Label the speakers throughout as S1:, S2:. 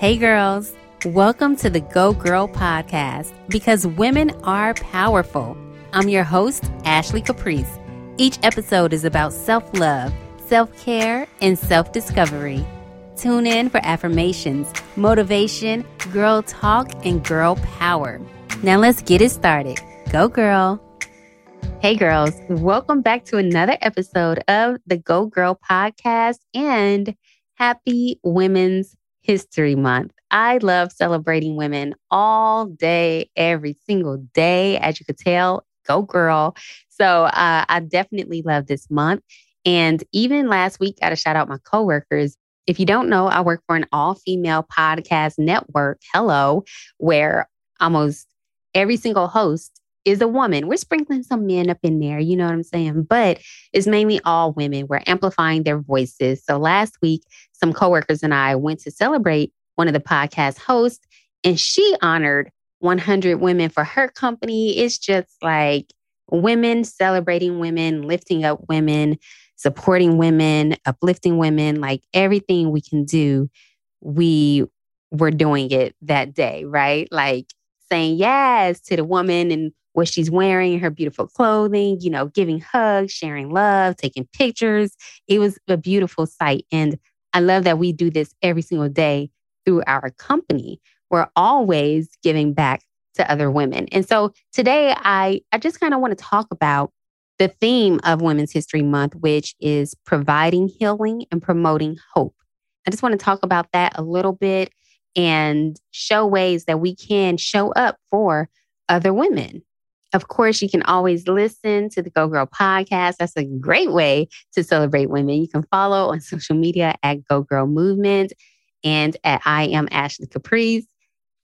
S1: Hey, girls. Welcome to the Go Girl podcast because women are powerful. I'm your host, Ashley Caprice. Each episode is about self love, self care, and self discovery. Tune in for affirmations, motivation, girl talk, and girl power. Now let's get it started. Go, girl. Hey, girls. Welcome back to another episode of the Go Girl podcast and happy Women's History Month. I love celebrating women all day, every single day. As you could tell, go girl. So uh, I definitely love this month. And even last week, got to shout out my coworkers. If you don't know, I work for an all female podcast network, Hello, where almost every single host is a woman. We're sprinkling some men up in there, you know what I'm saying? But it's mainly all women. We're amplifying their voices. So last week, some coworkers and I went to celebrate one of the podcast hosts, and she honored 100 women for her company. It's just like women celebrating women, lifting up women, supporting women, uplifting women, like everything we can do, we were doing it that day, right? Like saying yes to the woman and what she's wearing, her beautiful clothing, you know, giving hugs, sharing love, taking pictures. It was a beautiful sight. And I love that we do this every single day through our company. We're always giving back to other women. And so today I, I just kind of want to talk about the theme of Women's History Month, which is providing healing and promoting hope. I just want to talk about that a little bit and show ways that we can show up for other women. Of course, you can always listen to the Go Girl podcast. That's a great way to celebrate women. You can follow on social media at Go Girl Movement and at I am Ashley Caprice.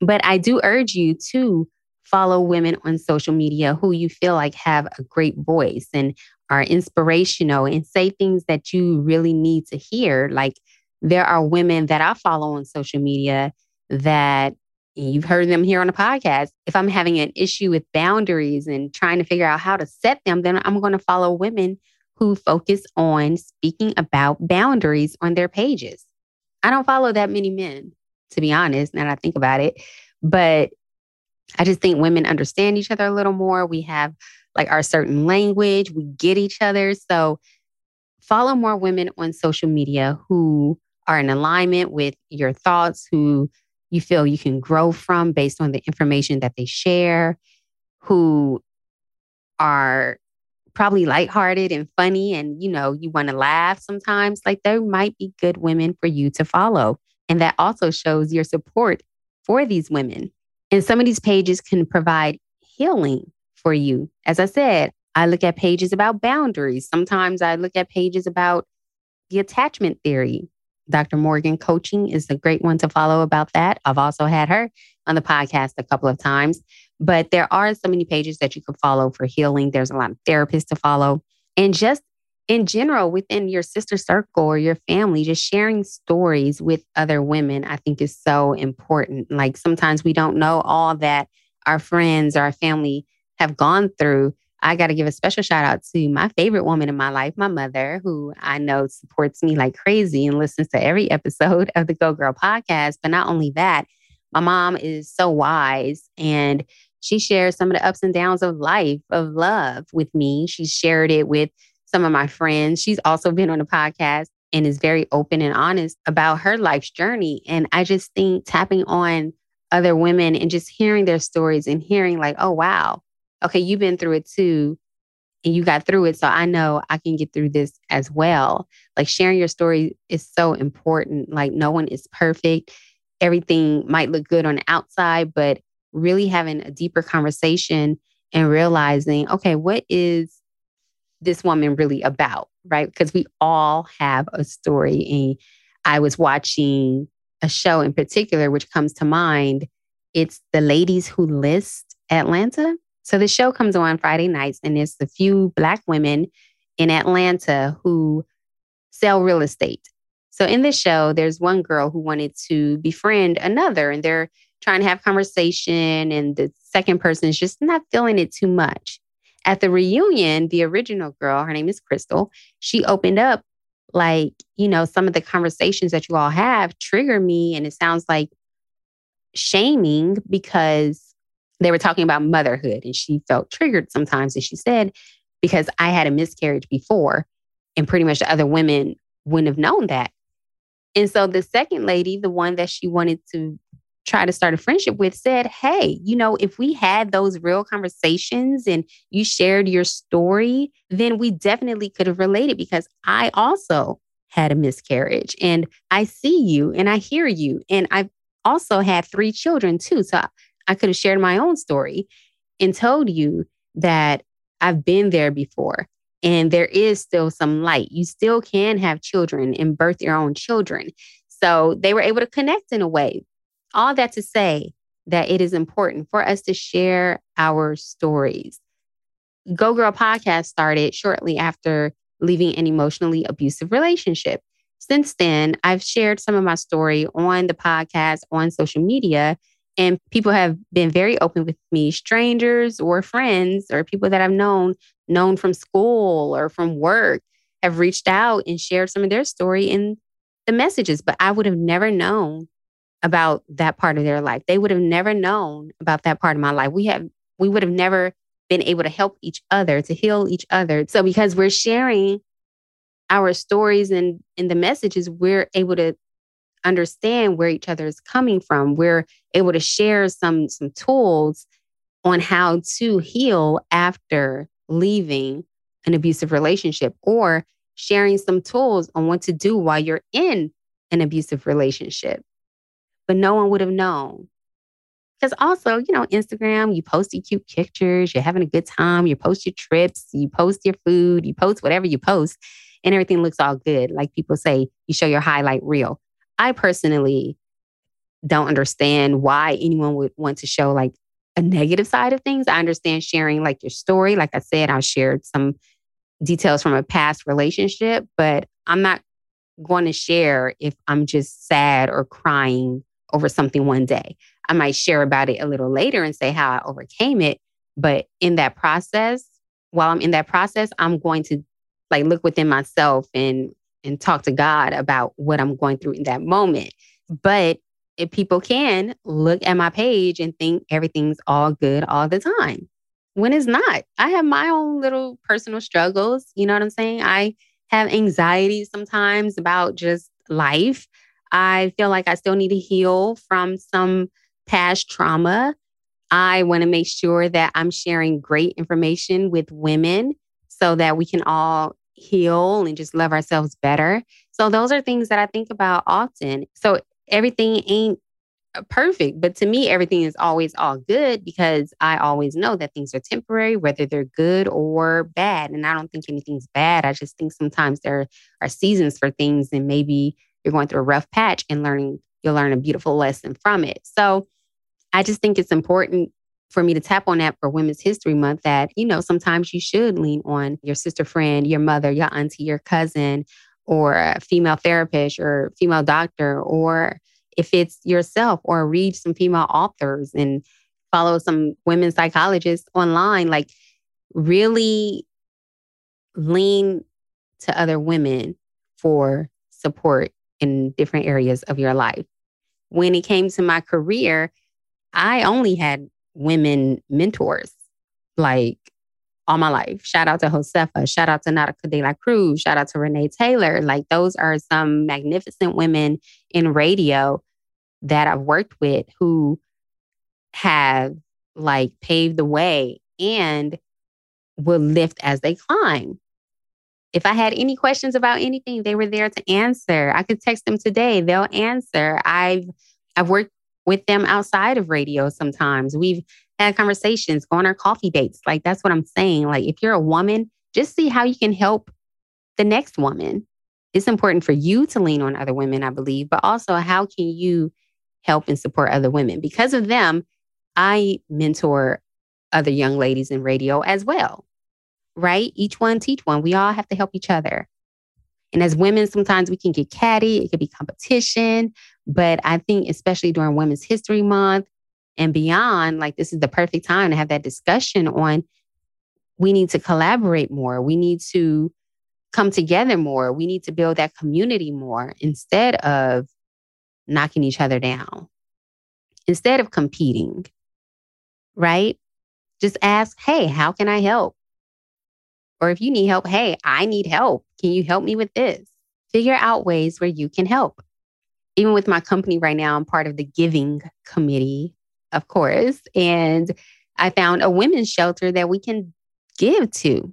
S1: But I do urge you to follow women on social media who you feel like have a great voice and are inspirational and say things that you really need to hear. Like there are women that I follow on social media that You've heard them here on the podcast. If I'm having an issue with boundaries and trying to figure out how to set them, then I'm going to follow women who focus on speaking about boundaries on their pages. I don't follow that many men, to be honest, now that I think about it. But I just think women understand each other a little more. We have like our certain language, we get each other. So follow more women on social media who are in alignment with your thoughts, who you feel you can grow from based on the information that they share, who are probably lighthearted and funny and you know you want to laugh sometimes like there might be good women for you to follow. And that also shows your support for these women. And some of these pages can provide healing for you. As i said i look at pages about boundaries. Sometimes i look at pages about the attachment theory Dr. Morgan Coaching is a great one to follow about that. I've also had her on the podcast a couple of times, but there are so many pages that you can follow for healing. There's a lot of therapists to follow. And just in general, within your sister circle or your family, just sharing stories with other women, I think is so important. Like sometimes we don't know all that our friends or our family have gone through. I got to give a special shout out to my favorite woman in my life, my mother, who I know supports me like crazy and listens to every episode of the Go Girl podcast. But not only that, my mom is so wise and she shares some of the ups and downs of life, of love with me. She shared it with some of my friends. She's also been on the podcast and is very open and honest about her life's journey. And I just think tapping on other women and just hearing their stories and hearing, like, oh, wow, okay, you've been through it too and you got through it. So I know I can get through this as well. Like sharing your story is so important. Like no one is perfect. Everything might look good on the outside, but really having a deeper conversation and realizing, okay, what is this woman really about? Right. Because we all have a story. And I was watching a show in particular, which comes to mind. It's The Ladies Who List Atlanta. So the show comes on Friday nights, and it's the few Black women in Atlanta who sell real estate. So in the show, there's one girl who wanted to befriend another, and they're trying to have conversation, and the second person is just not feeling it too much. At the reunion, the original girl, her name is Crystal, she opened up like, you know, some of the conversations that you all have trigger me. And it sounds like shaming because they were talking about motherhood and she felt triggered sometimes. And she said, because I had a miscarriage before, and pretty much the other women wouldn't have known that. And so the second lady, the one that she wanted to try to start a friendship with, said, Hey, you know, if we had those real conversations and you shared your story, then we definitely could have related because I also had a miscarriage and I see you and I hear you. And I've also had three children too. So I could have shared my own story and told you that I've been there before. And there is still some light. You still can have children and birth your own children. So they were able to connect in a way. All that to say that it is important for us to share our stories. Go Girl podcast started shortly after leaving an emotionally abusive relationship. Since then, I've shared some of my story on the podcast, on social media, and people have been very open with me, strangers or friends or people that I've known, known from school or from work, have reached out and shared some of their story in the messages. But I would have never known about that part of their life. They would have never known about that part of my life. We have we would have never been able to help each other, to heal each other. So because we're sharing our stories and in the messages, we're able to understand where each other is coming from. We're able to share some some tools on how to heal after leaving an abusive relationship or sharing some tools on what to do while you're in an abusive relationship. But no one would have known. Because also, you know, Instagram, you post your cute pictures, you're having a good time, you post your trips, you post your food, you post whatever you post, and everything looks all good. Like people say, you show your highlight reel. I personally don't understand why anyone would want to show like a negative side of things. I understand sharing like your story. Like I said, I shared some details from a past relationship, but I'm not going to share if I'm just sad or crying over something one day. I might share about it a little later and say how I overcame it. But in that process, while I'm in that process, I'm going to like look within myself and and talk to God about what I'm going through in that moment. But if people can look at my page and think everything's all good all the time, when it's not. I have my own little personal struggles. You know what I'm saying? I have anxiety sometimes about just life. I feel like I still need to heal from some past trauma. I want to make sure that I'm sharing great information with women so that we can all heal and just love ourselves better. So those are things that I think about often. So everything ain't uh, perfect, but to me, everything is always all good because I always know that things are temporary, whether they're good or bad. And I don't think anything's bad. I just think sometimes there are seasons for things, and maybe you're going through a rough patch and learning, you'll learn a beautiful lesson from it. So I just think it's important for me to tap on that for Women's History Month that, you know, sometimes you should lean on your sister friend, your mother, your auntie, your cousin, or a female therapist or female doctor, or if it's yourself, or read some female authors and follow some women psychologists online. Like, really lean to other women for support in different areas of your life. When it came to my career, I only had women mentors like all my life. Shout out to Josefa. Shout out to Nautica de la Cruz. Shout out to Renee Taylor. Like those are some magnificent women in radio that I've worked with who have like paved the way and will lift as they climb. If I had any questions about anything, they were there to answer. I could text them today. They'll answer. I've I've worked with them outside of radio sometimes. We've had conversations, on our coffee dates. Like that's what I'm saying. Like if you're a woman, just see how you can help the next woman. It's important for you to lean on other women, I believe, but also how can you help and support other women? Because of them, I mentor other young ladies in radio as well. Right? Each one teach one. We all have to help each other. And as women, sometimes we can get catty. It could be competition. But I think, especially during Women's History Month and beyond, like this is the perfect time to have that discussion on we need to collaborate more. We need to come together more. We need to build that community more instead of knocking each other down. instead of competing, right? Just ask, hey, how can I help? Or if you need help, hey, I need help. Can you help me with this? Figure out ways where you can help. Even with my company right now, I'm part of the giving committee, of course. And I found a women's shelter that we can give to.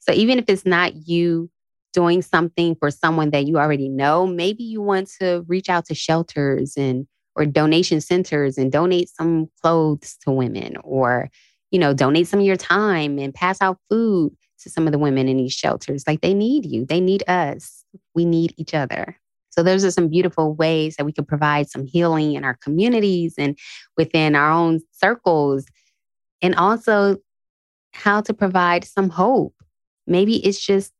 S1: So even if it's not you doing something for someone that you already know, maybe you want to reach out to shelters and or donation centers and donate some clothes to women or you know donate some of your time and pass out food to some of the women in these shelters like they need you they need us we need each other so those are some beautiful ways that we can provide some healing in our communities and within our own circles and also how to provide some hope maybe it's just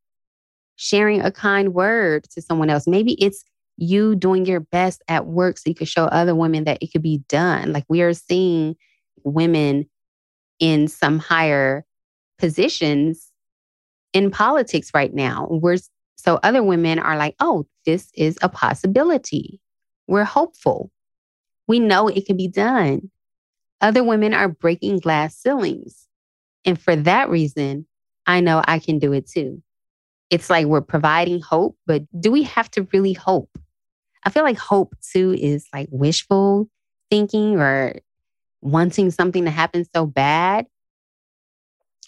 S1: sharing a kind word to someone else maybe it's you doing your best at work so you could show other women that it could be done. Like we are seeing women in some higher positions in politics right now. We're so other women are like, oh, this is a possibility. We're hopeful. We know it can be done. Other women are breaking glass ceilings. And for that reason, I know I can do it too. It's like we're providing hope, but do we have to really hope? I feel like hope too is like wishful thinking or wanting something to happen so bad.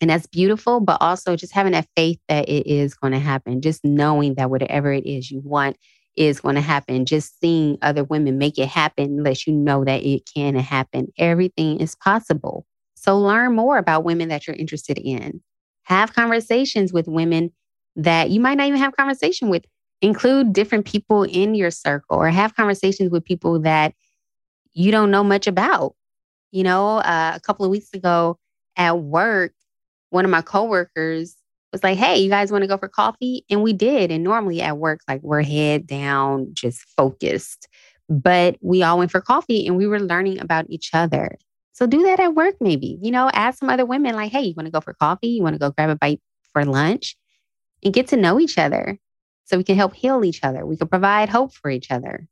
S1: And that's beautiful, but also just having that faith that it is going to happen, just knowing that whatever it is you want is going to happen. Just seeing other women make it happen lets you know that it can happen. Everything is possible. So learn more about women that you're interested in. Have conversations with women that you might not even have conversation with include different people in your circle or have conversations with people that you don't know much about. You know, uh, a couple of weeks ago at work, one of my coworkers was like, Hey, you guys want to go for coffee? And we did. And normally at work, like we're head down, just focused. But we all went for coffee and we were learning about each other. So do that at work, maybe. You know, ask some other women, like, Hey, you want to go for coffee? You want to go grab a bite for lunch? And get to know each other so we can help heal each other. We can provide hope for each other.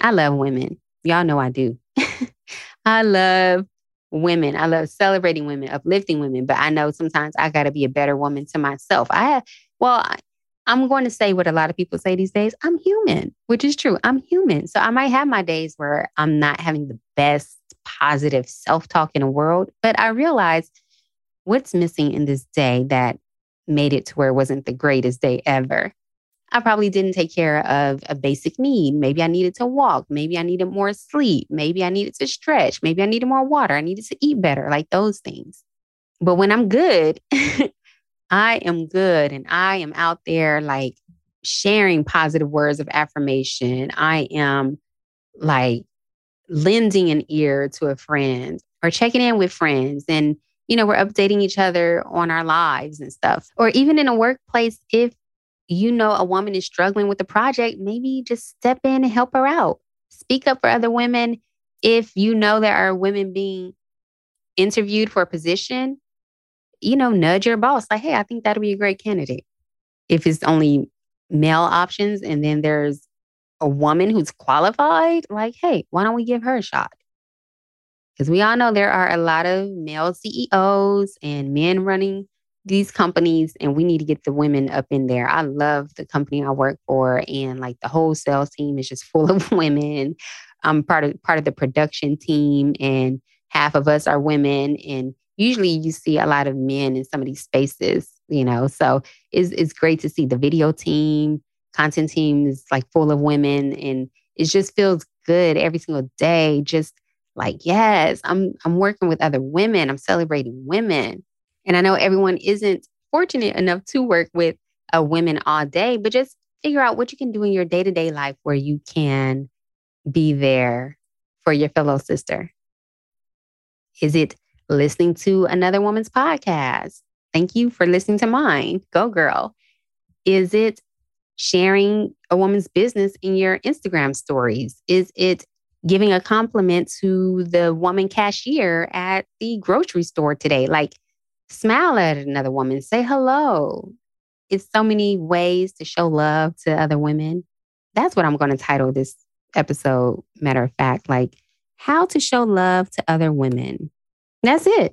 S1: I love women. Y'all know I do. I love women. I love celebrating women, uplifting women, but I know sometimes I got to be a better woman to myself. I have, well, I'm going to say what a lot of people say these days I'm human, which is true. I'm human. So I might have my days where I'm not having the best positive self talk in the world, but I realize what's missing in this day that made it to where it wasn't the greatest day ever. I probably didn't take care of a basic need. Maybe I needed to walk. Maybe I needed more sleep. Maybe I needed to stretch. Maybe I needed more water. I needed to eat better, like those things. But when I'm good, I am good and I am out there like sharing positive words of affirmation. I am like lending an ear to a friend or checking in with friends and you know we're updating each other on our lives and stuff or even in a workplace if you know a woman is struggling with a project, maybe just step in and help her out. Speak up for other women. If you know there are women being interviewed for a position, you know, nudge your boss like, hey, I think that'll be a great candidate. If it's only male options and then there's a woman who's qualified, like, hey, why don't we give her a shot? Because we all know there are a lot of male CEOs and men running these companies and we need to get the women up in there. I love the company I work for and like the whole sales team is just full of women. I'm part of part of the production team and half of us are women and usually you see a lot of men in some of these spaces, you know. So it's it's great to see the video team, content team is like full of women and it just feels good every single day just like yes, I'm I'm working with other women, I'm celebrating women and I know everyone isn't fortunate enough to work with a women all day, but just figure out what you can do in your day to day life where you can be there for your fellow sister. Is it listening to another woman's podcast? Thank you for listening to mine. Go, girl. Is it sharing a woman's business in your Instagram stories? Is it giving a compliment to the woman cashier at the grocery store today? Like, smile at another woman, say hello. It's so many ways to show love to other women. That's what I'm going to title this episode. Matter of fact, like how to show love to other women. That's it.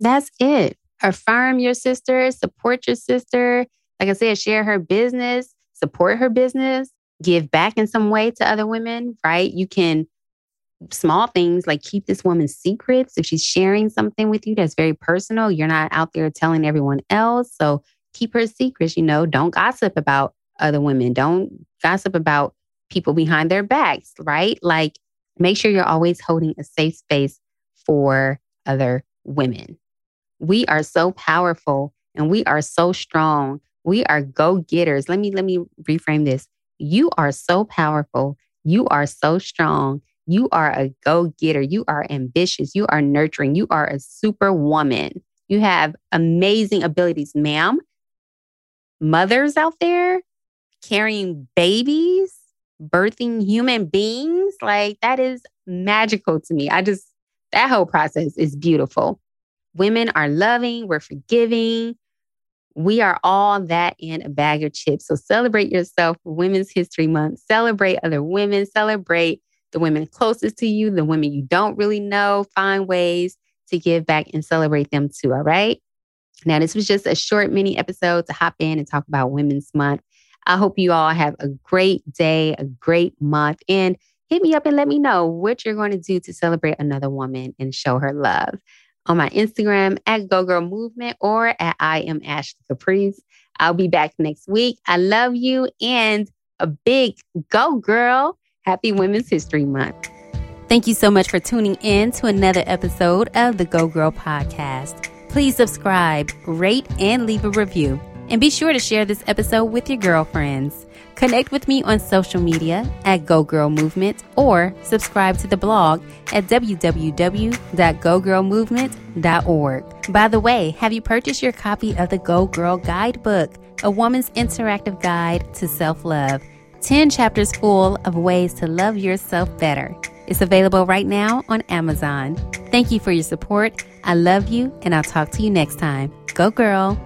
S1: That's it. Affirm your sister, support your sister. Like I said, share her business, support her business, give back in some way to other women, right? You can small things like keep this woman's secrets. If she's sharing something with you that's very personal, you're not out there telling everyone else. So keep her secrets, you know, don't gossip about other women. Don't gossip about people behind their backs, right? Like make sure you're always holding a safe space for other women. We are so powerful and we are so strong. We are go-getters. Let me let me reframe this. You are so powerful. You are so strong. You are a go-getter. You are ambitious. You are nurturing. You are a super woman. You have amazing abilities, ma'am. Mothers out there carrying babies, birthing human beings, like that is magical to me. I just, that whole process is beautiful. Women are loving, we're forgiving. We are all that in a bag of chips. So celebrate yourself for Women's History Month. Celebrate other women. Celebrate the women closest to you, the women you don't really know. Find ways to give back and celebrate them too. All right. Now, this was just a short mini episode to hop in and talk about Women's Month. I hope you all have a great day, a great month, and hit me up and let me know what you're going to do to celebrate another woman and show her love on my Instagram at Go Girl Movement or at I am Ashley Caprice. I'll be back next week. I love you and a big go girl. Happy Women's History Month. Thank you so much for tuning in to another episode of the Go Girl Podcast. Please subscribe, rate, and leave a review. And be sure to share this episode with your girlfriends. Connect with me on social media at Go Girl Movement or subscribe to the blog at www.gogirlmovement.org. By the way, have you purchased your copy of the Go Girl Guidebook, a woman's interactive guide to self love? 10 chapters full of ways to love yourself better. It's available right now on Amazon. Thank you for your support. I love you, and I'll talk to you next time. Go, girl.